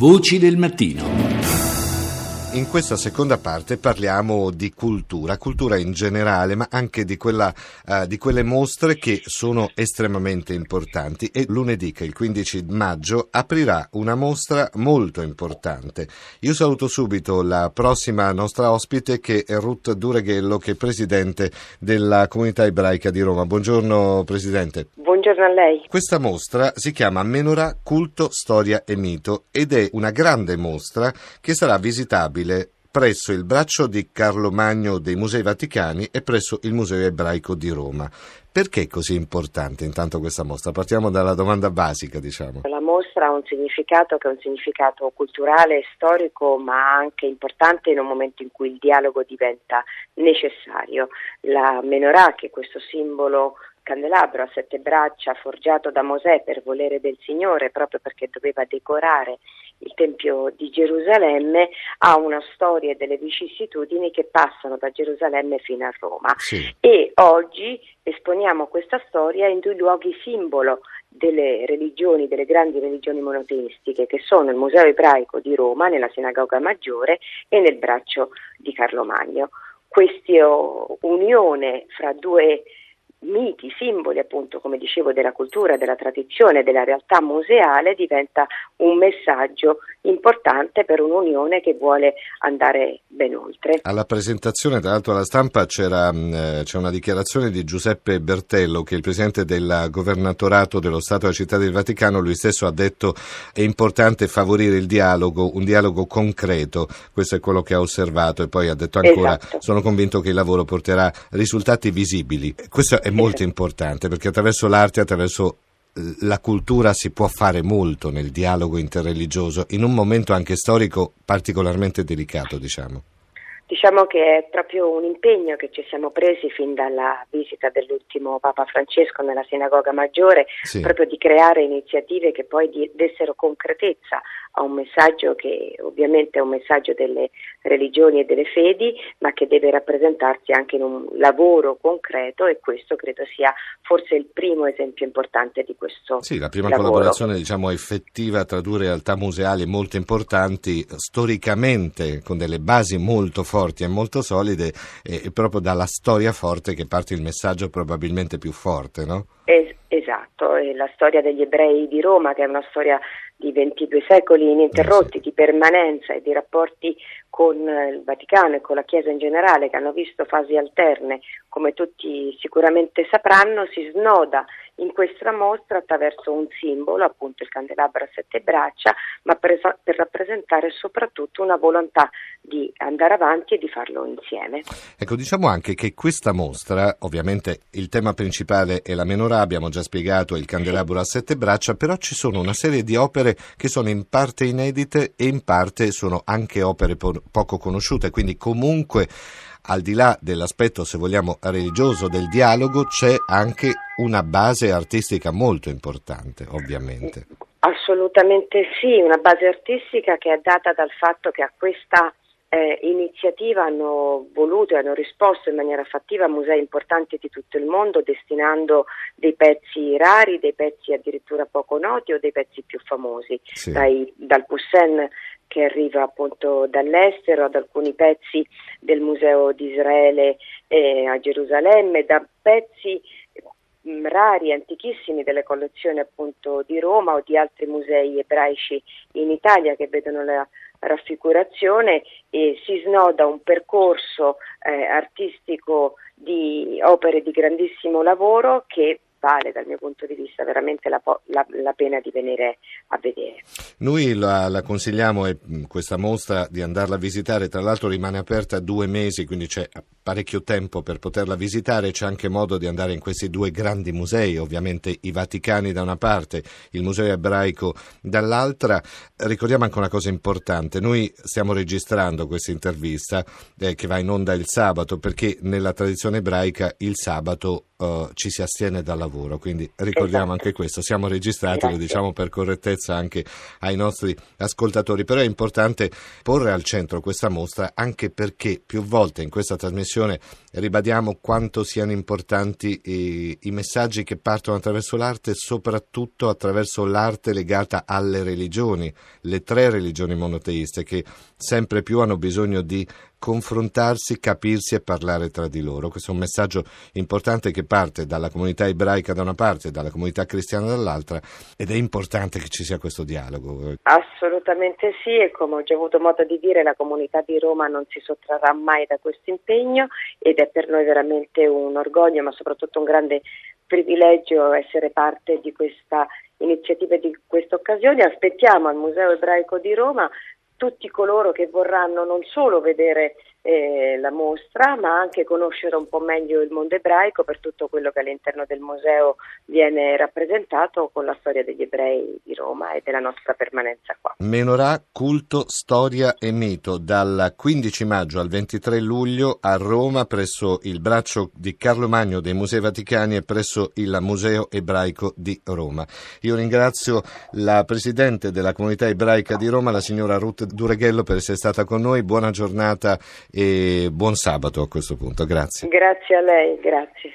Voci del mattino. In questa seconda parte parliamo di cultura, cultura in generale, ma anche di, quella, uh, di, quelle mostre che sono estremamente importanti e lunedì, che il 15 maggio, aprirà una mostra molto importante. Io saluto subito la prossima nostra ospite che è Ruth Dureghello, che è presidente della comunità ebraica di Roma. Buongiorno Presidente. Buongiorno a lei. Questa mostra si chiama Menorah, culto, storia e mito ed è una grande mostra che sarà visitabile presso il braccio di Carlo Magno dei Musei Vaticani e presso il Museo Ebraico di Roma. Perché è così importante intanto questa mostra? Partiamo dalla domanda basica, diciamo. La mostra ha un significato che è un significato culturale e storico, ma anche importante in un momento in cui il dialogo diventa necessario. La menorah, che è questo simbolo candelabro a sette braccia forgiato da Mosè per volere del Signore, proprio perché doveva decorare il Tempio di Gerusalemme, ha una storia e delle vicissitudini che passano da Gerusalemme fino a Roma. Sì. E oggi esponiamo questa storia in due luoghi simbolo delle religioni, delle grandi religioni monoteistiche, che sono il Museo Ebraico di Roma, nella Sinagoga Maggiore e nel braccio di Carlo Magno. Questa unione fra due miti, simboli appunto, come dicevo, della cultura, della tradizione, della realtà museale diventa un messaggio importante per un'unione che vuole andare ben oltre. Alla presentazione, tra l'altro alla stampa, c'era, mm, eh, c'è una dichiarazione di Giuseppe Bertello, che è il presidente del governatorato dello Stato della Città del Vaticano, lui stesso ha detto è importante favorire il dialogo, un dialogo concreto, questo è quello che ha osservato e poi ha detto ancora esatto. sono convinto che il lavoro porterà risultati visibili. Questo è è molto importante perché attraverso l'arte, attraverso la cultura si può fare molto nel dialogo interreligioso in un momento anche storico particolarmente delicato, diciamo. Diciamo che è proprio un impegno che ci siamo presi fin dalla visita dell'ultimo Papa Francesco nella Sinagoga Maggiore, sì. proprio di creare iniziative che poi dessero concretezza a un messaggio che ovviamente è un messaggio delle religioni e delle fedi, ma che deve rappresentarsi anche in un lavoro concreto e questo credo sia forse il primo esempio importante di questo. Sì, la prima lavoro. collaborazione diciamo effettiva tra due realtà museali molto importanti, storicamente con delle basi molto forti forti e molto solide e proprio dalla storia forte che parte il messaggio probabilmente più forte, no? Es- esatto, è la storia degli ebrei di Roma che è una storia di 22 secoli ininterrotti eh sì. di permanenza e di rapporti con il Vaticano e con la Chiesa in generale che hanno visto fasi alterne, come tutti sicuramente sapranno, si snoda in questa mostra attraverso un simbolo, appunto il candelabro a sette braccia, ma per, per, rappresentare soprattutto una volontà di andare avanti e di farlo insieme. Ecco, diciamo anche che questa mostra, ovviamente il tema principale è la menorah, abbiamo già spiegato il candelabro a sette braccia, però ci sono una serie di opere che sono in parte inedite e in parte sono anche opere po- poco conosciute, quindi comunque al di là dell'aspetto, se vogliamo, religioso del dialogo, c'è anche una base artistica molto importante, ovviamente. Assolutamente sì, una base artistica che è data dal fatto che a questa eh, iniziativa hanno voluto e hanno risposto in maniera fattiva musei importanti di tutto il mondo, destinando dei pezzi rari, dei pezzi addirittura poco noti o dei pezzi più famosi, sì. Dai, dal Poussin che arriva appunto dall'estero ad alcuni pezzi del Museo di Israele eh, a Gerusalemme, da pezzi mm, rari, antichissimi delle collezioni appunto di Roma o di altri musei ebraici in Italia che vedono la raffigurazione e si snoda un percorso eh, artistico di opere di grandissimo lavoro che vale dal mio punto di vista veramente la, la, la pena di venire a vedere. Noi la, la consigliamo eh, questa mostra di andarla a visitare, tra l'altro rimane aperta due mesi, quindi c'è parecchio tempo per poterla visitare, c'è anche modo di andare in questi due grandi musei, ovviamente i Vaticani da una parte, il Museo Ebraico dall'altra. Ricordiamo anche una cosa importante, noi stiamo registrando questa intervista eh, che va in onda il sabato perché nella tradizione ebraica il sabato uh, ci si astiene dal lavoro, quindi ricordiamo esatto. anche questo, siamo registrati, Grazie. lo diciamo per correttezza anche ai nostri ascoltatori, però è importante porre al centro questa mostra anche perché più volte in questa trasmissione ribadiamo quanto siano importanti i, i messaggi che partono attraverso l'arte, soprattutto attraverso l'arte legata alle religioni, le tre religioni monoteiste che sempre più hanno bisogno di confrontarsi, capirsi e parlare tra di loro. Questo è un messaggio importante che parte dalla comunità ebraica da una parte e dalla comunità cristiana dall'altra ed è importante che ci sia questo dialogo. Assolutamente sì e come ho già avuto modo di dire la comunità di Roma non si sottrarrà mai da questo impegno ed è per noi veramente un orgoglio ma soprattutto un grande privilegio essere parte di questa iniziativa e di questa occasione. Aspettiamo al Museo Ebraico di Roma tutti coloro che vorranno non solo vedere eh, la mostra, ma anche conoscere un po' meglio il mondo ebraico per tutto quello che all'interno del museo viene rappresentato con la storia degli ebrei di Roma e della nostra permanenza qua. Menorà, culto, storia e mito dal 15 maggio al 23 luglio a Roma presso il braccio di Carlo Magno dei Musei Vaticani e presso il Museo Ebraico di Roma. Io ringrazio la Presidente della Comunità Ebraica di Roma, la signora Ruth Dureghello, per essere stata con noi. Buona giornata e buon sabato a questo punto. Grazie. Grazie a lei, grazie.